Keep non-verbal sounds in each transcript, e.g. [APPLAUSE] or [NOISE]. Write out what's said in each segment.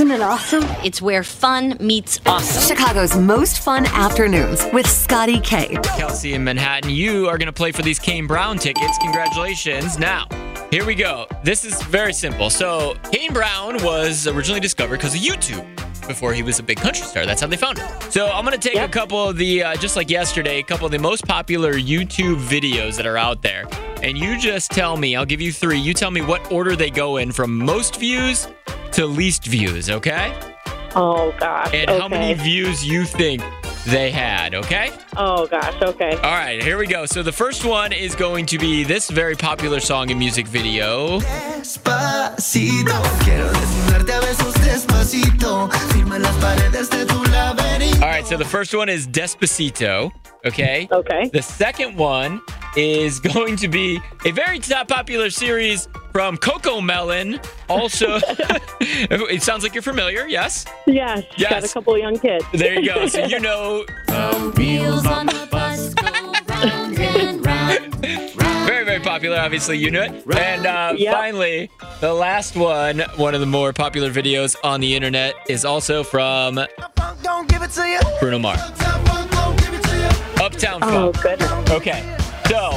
Isn't it awesome? It's where fun meets awesome. Chicago's most fun afternoons with Scotty K. Kelsey in Manhattan, you are going to play for these Kane Brown tickets. Congratulations. Now, here we go. This is very simple. So, Kane Brown was originally discovered because of YouTube before he was a big country star. That's how they found him. So, I'm going to take Yep. a couple of the, uh, just like yesterday, a couple of the most popular YouTube videos that are out there. And you just tell me, I'll give you three. You tell me what order they go in from most views to least views, okay? Oh gosh. And okay. how many views you think they had, okay? Oh gosh. Okay. All right, here we go. So the first one is going to be this very popular song and music video. Despacito, quiero desnudarte a besos despacito. Firma las paredes de tu laberinto. All right, so the first one is Despacito, okay? Okay. The second one is [LAUGHS] going to be a very top popular series from CoComelon. Also, [LAUGHS] it sounds like you're familiar, yes? Yes. Yes. Got a couple of young kids. There you go. So you [LAUGHS] know Wheels on the bus go round and round. very, very popular. Obviously, you know it. And uh, Yep. finally, the last one, one of the more popular videos on the internet, is also from Don't give it to you. Bruno Mars. Don't give it to you. Uptown Oh goodness. Okay, so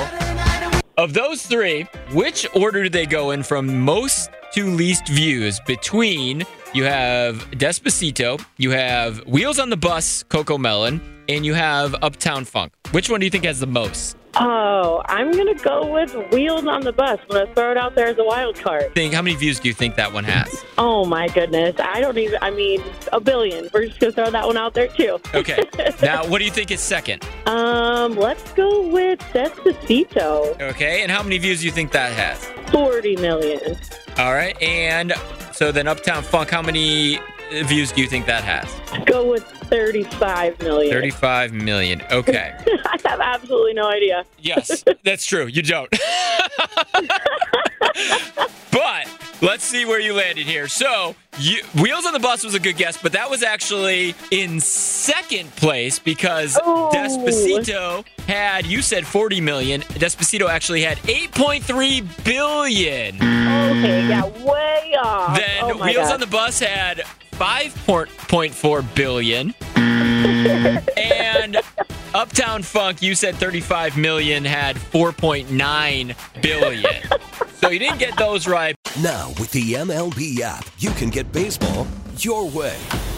of those three, which order do they go in from most to least views? Between you have Despacito, you have Wheels on the Bus, CoComelon, and you have Uptown Funk. Which one do you think has the most? Oh, I'm gonna go with Wheels on the Bus. I'm gonna throw it out there as a wild card. Think how many views do you think that one has? Oh my goodness. I don't even. I mean, a billion. We're just gonna throw that one out there too. Okay. [LAUGHS] now, what do you think is second? Um, let's go with Despacito. Okay, and how many views do you think that has? Forty million. All right, and so then Uptown Funk, how many views do you think that has? Go with thirty-five million. 35 million. Okay. [LAUGHS] I have absolutely no idea. Yes, that's true. You don't. [LAUGHS] but let's see where you landed here. So, you, Wheels on the Bus was a good guess, but that was actually in second place because Oh. Despacito had, you said 40 million. Despacito actually had 8.3 billion. Okay, yeah, way off. Then oh Wheels God. on the Bus had 5.4 billion. [LAUGHS] and Uptown Funk, you said 35 million, had 4.9 billion. so you didn't get those right. Now, with the MLB app, you can get baseball your way.